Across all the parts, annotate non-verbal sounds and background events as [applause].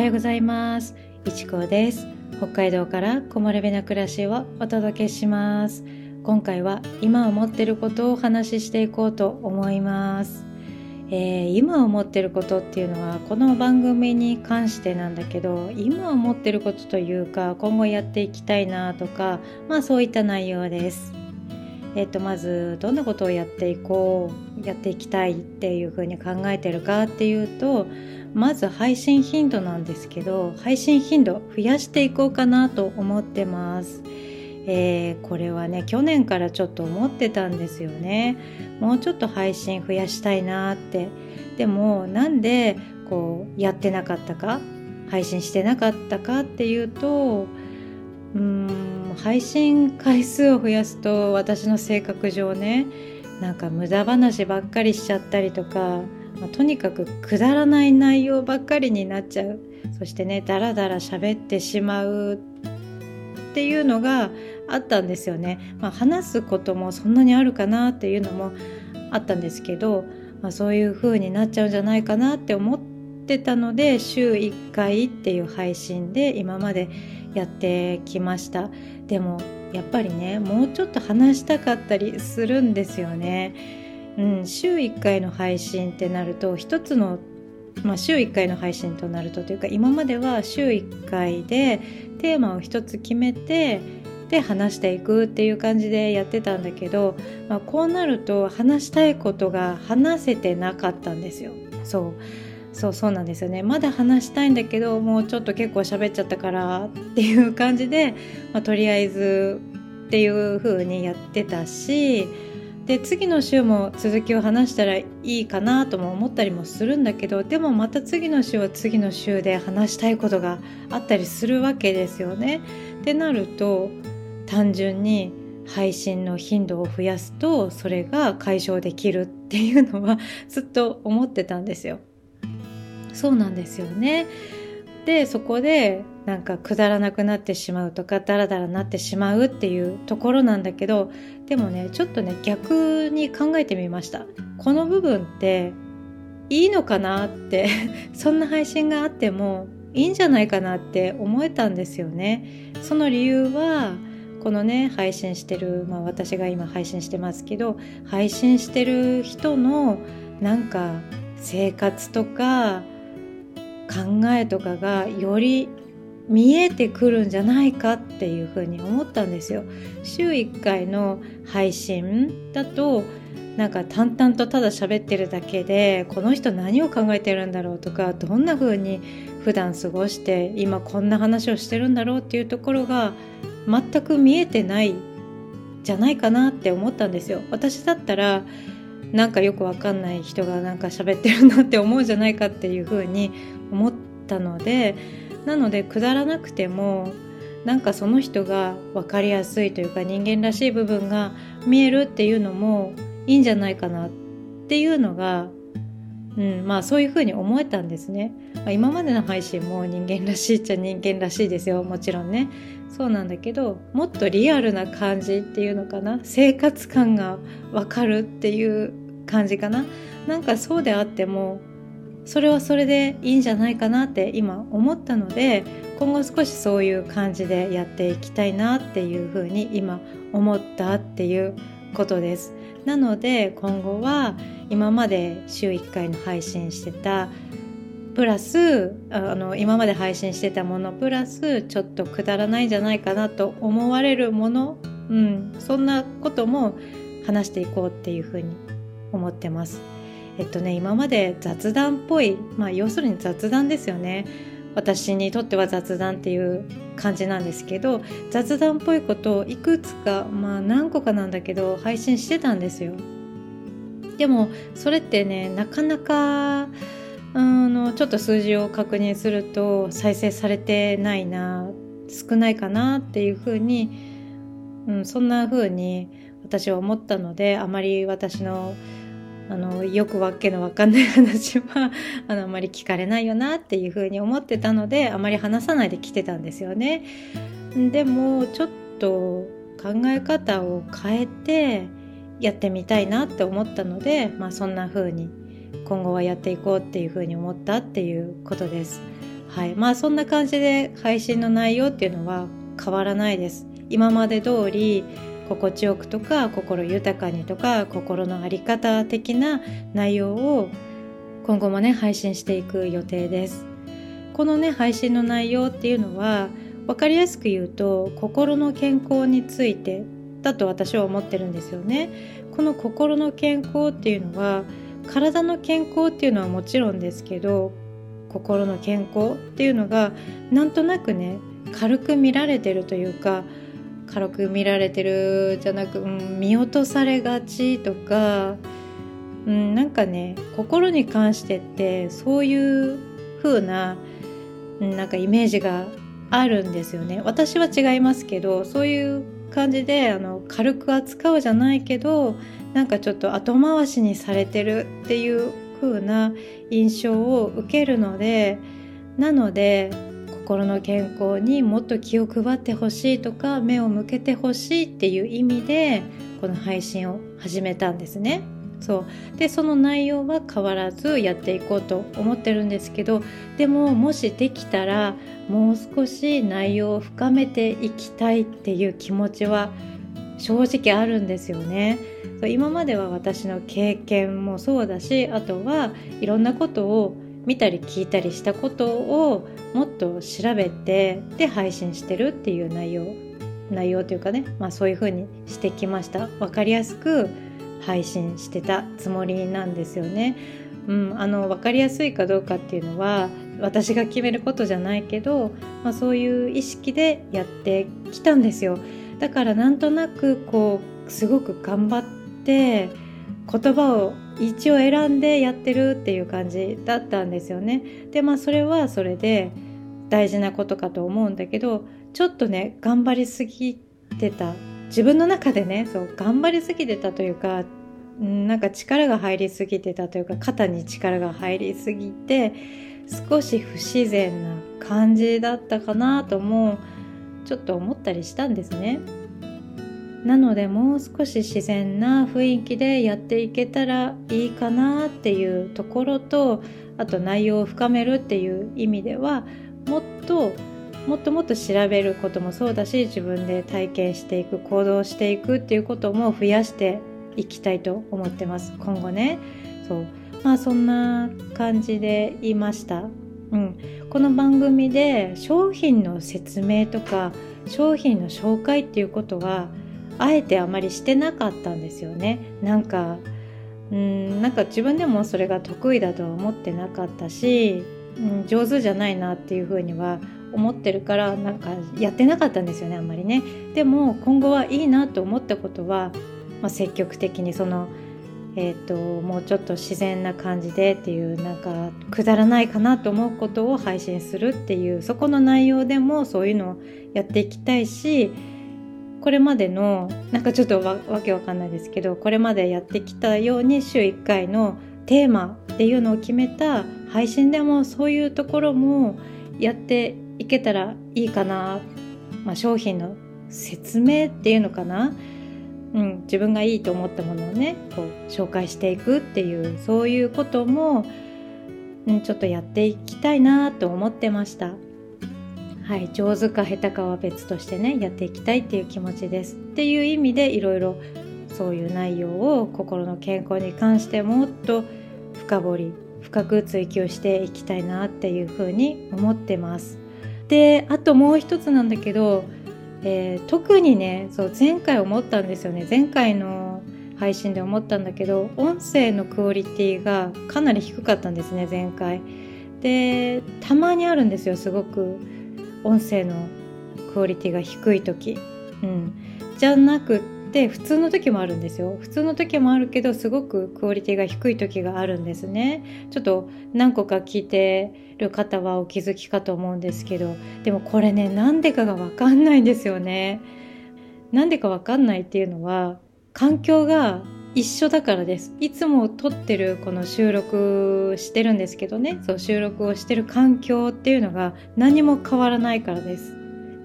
はようございます。いちこです。北海道から木漏れ日な暮らしをお届けします。今回は今思ってることをお話ししていこうと思います。えー、今思ってることっていうのはこの番組に関してなんだけど今思ってることというか今後やっていきたいなとかまあそういった内容です。えっと、まずどんなことをやっていこうやっていきたいっていうふうに考えてるかっていうとまず配信頻度なんですけど配信頻度増やしていこうかなと思ってます。えー、これはね去年からちょっと思ってたんですよねもうちょっと配信増やしたいなってでもなんでこうやってなかったか配信してなかったかっていうとうーん配信回数を増やすと私の性格上ねなんか無駄話ばっかりしちゃったりとか、まあ、とにかくくだらない内容ばっかりになっちゃうそしてねダラダラ喋ってしまうっていうのがあったんですよね。まあ、話すこともそんなにあるかなっていうのもあったんですけど、まあ、そういう風になっちゃうんじゃないかなって思ってたので週1回っていう配信で今までやってきました。でもやっぱりねもうちょっと話したかったりするんですよね、うん、週1回の配信ってなると一つのまあ、週1回の配信となるとというか今までは週1回でテーマを一つ決めてで話していくっていう感じでやってたんだけど、まあ、こうなると話したいことが話せてなかったんですよ。そう。そうそうなんですよねまだ話したいんだけどもうちょっと結構喋っちゃったからっていう感じで、まあ、とりあえずっていう風にやってたしで次の週も続きを話したらいいかなとも思ったりもするんだけどでもまた次の週は次の週で話したいことがあったりするわけですよね。ってなると単純に配信の頻度を増やすとそれが解消できるっていうのはずっと思ってたんですよ。そうなんですよね。でそこでなんかくだらなくなってしまうとかダラダラなってしまうっていうところなんだけどでもねちょっとね逆に考えてみましたこの部分っていいのかなってそんな配信があってもいいんじゃないかなって思えたんですよねその理由はこのね配信してる、まあ、私が今配信してますけど配信してる人のなんか生活とか考えとかがより見えてくるんじゃないかっていうふうに思ったんですよ。週1回の配信だとなんか淡々とただ喋ってるだけでこの人何を考えてるんだろうとかどんな風に普段過ごして今こんな話をしてるんだろうっていうところが全く見えてないじゃないかなって思ったんですよ。私だったらなんかよくわかんない人がなんか喋ってるなって思うじゃないかっていう風に思ったのでなのでくだらなくてもなんかその人が分かりやすいというか人間らしい部分が見えるっていうのもいいんじゃないかなっていうのが、うん、まあそういうふうに思えたんですね、まあ、今までの配信も人間らしいっちゃ人間らしいですよ。もちろんね。そうなんだけどもっとリアルな感じっていうのかな。生活感が分かるっていう感じかな。なんかそうであってもそれはそれでいいんじゃないかなって今思ったので今後少しそういう感じでやっていきたいなっていうふうに今思ったっていうことです。なので今後は今まで週1回の配信してたプラスあの今まで配信してたものプラスちょっとくだらないんじゃないかなと思われるもの、うん、そんなことも話していこうっていうふうに思ってます。えっとね今まで雑談っぽいまあ要するに雑談ですよね私にとっては雑談っていう感じなんですけど雑談っぽいことをいくつかまあ何個かなんだけど配信してたんですよでもそれってねなかなかあのちょっと数字を確認すると再生されてないな少ないかなっていうふうに、うん、そんなふうに私は思ったのであまり私のあのよくわけのわかんない話は [laughs] あのあまり聞かれないよなっていうふうに思ってたのであまり話さないで来てたんですよね。でもちょっと考え方を変えてやってみたいなって思ったので、まあ、そんな風に今後はやっていこうっていう風に思ったっていうことです。はいまあそんな感じで配信の内容っていうのは変わらないです今まで通り心地よくとか心豊かにとか心の在り方的な内容を今後もね配信していく予定です。このね配信の内容っていうのは分かりやすく言うと心の健康についてだと私は思ってるんですよね。この心の健康っていうのは体の健康っていうのはもちろんですけど心の健康っていうのがなんとなくね軽く見られてるというか軽く見られてるじゃなく、うん、見落とされがちとか、うん、なんかね心に関してってそういう風な、う、なんかイメージがあるんですよね。私は違いますけどそういう感じであの軽く扱うじゃないけどなんかちょっと後回しにされてるっていう風な印象を受けるのでなので心の健康にもっと気を配ってほしいとか目を向けてほしいっていう意味でこの配信を始めたんですね。そうでその内容は変わらずやっていこうと思ってるんですけどでももしできたらもう少し内容を深めていきたいっていう気持ちは正直あるんですよね。今までは私の経験もそうだしあとはいろんなことを見たり聞いたりしたことをもっと調べてで配信してるっていう内容内容というかね、まあ、そういう風にしてきました分かりやすく配信してたつもりなんですよね。うん、あの分かりやすいかどうかっていうのは私が決めることじゃないけど、まあ、そういう意識でやってきたんですよだからなんとなくこうすごく頑張って言葉を一応選んでやってるっていう感じだったんですよねでまあそれはそれで大事なことかと思うんだけどちょっとね頑張りすぎてた自分の中でねそう頑張りすぎてたというかなんか力が入りすぎてたというか肩に力が入りすぎて少し不自然な感じだったかなともちょっと思ったりしたんですね。なのでもう少し自然な雰囲気でやっていけたらいいかなっていうところとあと内容を深めるっていう意味ではもっともっともっと調べることもそうだし自分で体験していく行動していくっていうことも増やしていきたいと思ってます。今後ね。そう。まあそんな感じで言いました、うん、この番組で商品の説明とか商品の紹介っていうことはあえてあまりしてなかったんですよね。なんかうんなんか自分でもそれが得意だとは思ってなかったし、うん、上手じゃないなっていうふうには思ってるからなんかやってなかったんですよねあんまりね。でも今後はいいなと思ったことはまあ、積極的にその、えーと、もうちょっと自然な感じでっていうなんかくだらないかなと思うことを配信するっていうそこの内容でもそういうのをやっていきたいしこれまでのなんかちょっとわわけわかんないですけどこれまでやってきたように週1回のテーマっていうのを決めた配信でもそういうところもやっていけたらいいかな、まあ、商品の説明っていうのかなうん、自分がいいと思ったものをねこう紹介していくっていうそういうことも、うん、ちょっとやっていきたいなと思ってました。はい、上手か下手かは別としてねやっていきたいっていう気持ちです。っていう意味でいろいろそういう内容を心の健康に関してもっと深掘り深く追求していきたいなっていうふうに思ってます。であともう一つなんだけどえー、特にねそう前回思ったんですよね。前回の配信で思ったんだけど音声のクオリティがかなり低かったんですね前回。でたまにあるんですよすごく。音声のクオリティが低い時。うん。じゃなくって普通の時もあるんですよ。普通の時もあるけどすごくクオリティが低い時があるんですね。ちょっと何個か聞いてる方はお気づきかと思うんですけど。でもこれねなんでかが分かんないんですよね。なんでか分かんないっていうのは環境が一緒だからです。いつも撮ってるこの収録してるんですけどね。そう収録をしてる環境っていうのが何も変わらないからです。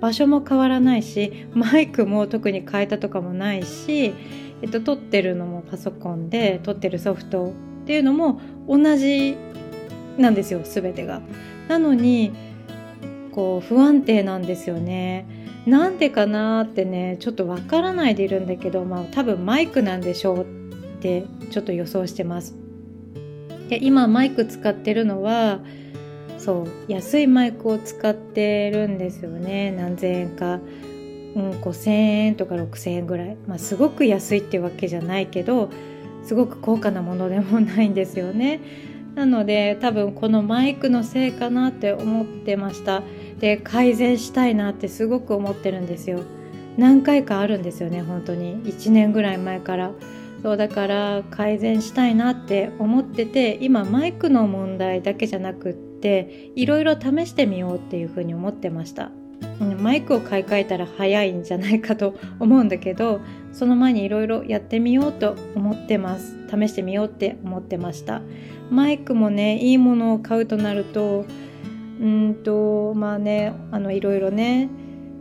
場所も変わらないしマイクも特に変えたとかもないし、えっと、撮ってるのもパソコンで撮ってるソフトっていうのも同じなんですよ全てが。なのにこう不安定なんですよねなんでかなってねちょっとわからないでいるんだけどまあ多分マイクなんでしょうってちょっと予想してます。で今マイク使ってるのはそう安いマイクを使ってるんですよね。何千円か、うん、5,000円とか6,000円ぐらい、まあ、すごく安いってわけじゃないけどすごく高価なものでもないんですよね。なので多分このマイクのせいかなって思ってました。で改善したいなってすごく思ってるんですよ。何回かあるんですよね本当に。1年ぐらい前から。そうだから改善したいなって思ってて今マイクの問題だけじゃなくっていろいろ試してみようっていうふうに思ってました。マイクを買い替えたら早いんじゃないかと思うんだけどその前にいろいろやってみようと思ってます。試してみようって思ってました。マイクもねいいものを買うとなるとうんとまあねあのいろいろね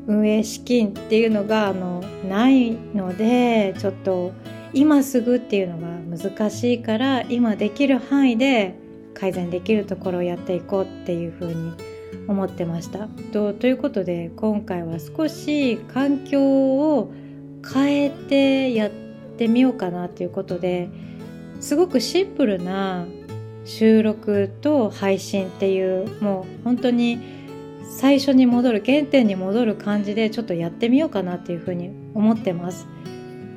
運営資金っていうのがあのないのでちょっと今すぐっていうのが難しいから今できる範囲で改善できるところをやっていこうっていうふうに思ってました。とということで今回は少し環境を変えてやってみようかなということですごくシンプルな収録と配信っていうもう本当に最初に戻る原点に戻る感じでちょっとやってみようかなっていうふうに思ってます。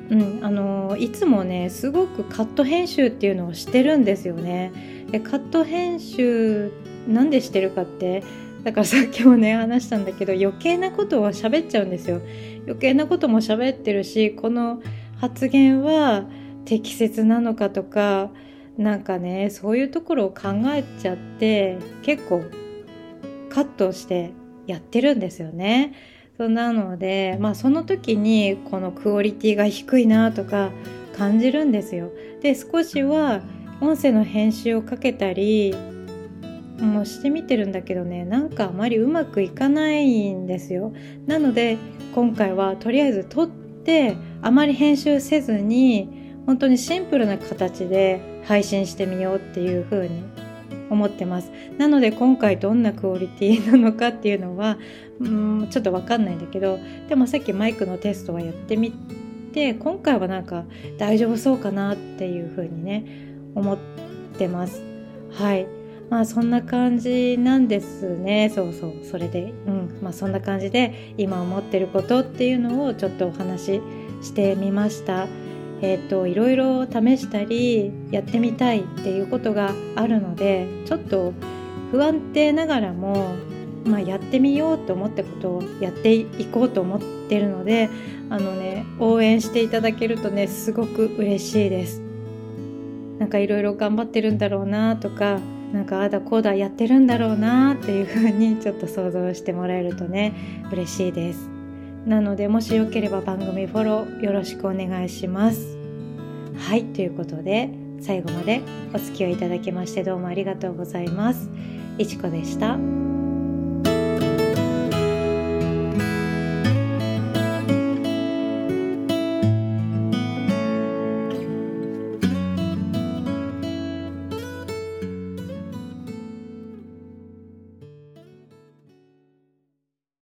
うん、あのいつもねすごくカット編集っていうのをしてるんですよね。でカット編集なんでしてるかってだからさっきもね話したんだけど余計なことを喋っちゃうんですよ。余計なことも喋ってるしこの発言は適切なのかとかなんかねそういうところを考えちゃって結構カットしてやってるんですよね。そうなのでまあその時にこのクオリティが低いなとか感じるんですよ。で少しは音声の編集をかけたりもうしてみてるんだけどねなんかあまりうまくいかないんですよ。なので今回はとりあえず撮ってあまり編集せずに本当にシンプルな形で配信してみようっていう風に思ってます。なので今回どんなクオリティなのかっていうのはうんちょっと分かんないんだけどでもさっきマイクのテストはやってみて今回はなんか大丈夫そうかなっていう風にね思ってます。はい。まあそんな感じなんですね。そうそう。それでうん。まあそんな感じで今思ってることっていうのをちょっとお話ししてみました。えーと、いろいろ試したりやってみたいっていうことがあるのでちょっと不安定ながらも、まあ、やってみようと思ったことをやっていこうと思ってるのであのね応援していただけるとねすごく嬉しいです。なんかいろいろ頑張ってるんだろうなとかなんかああだこうだやってるんだろうなっていう風にちょっと想像してもらえるとね嬉しいです。なのでもしよければ番組フォローよろしくお願いしますはいということで最後までお付き合いいただきましてどうもありがとうございますいちこでした。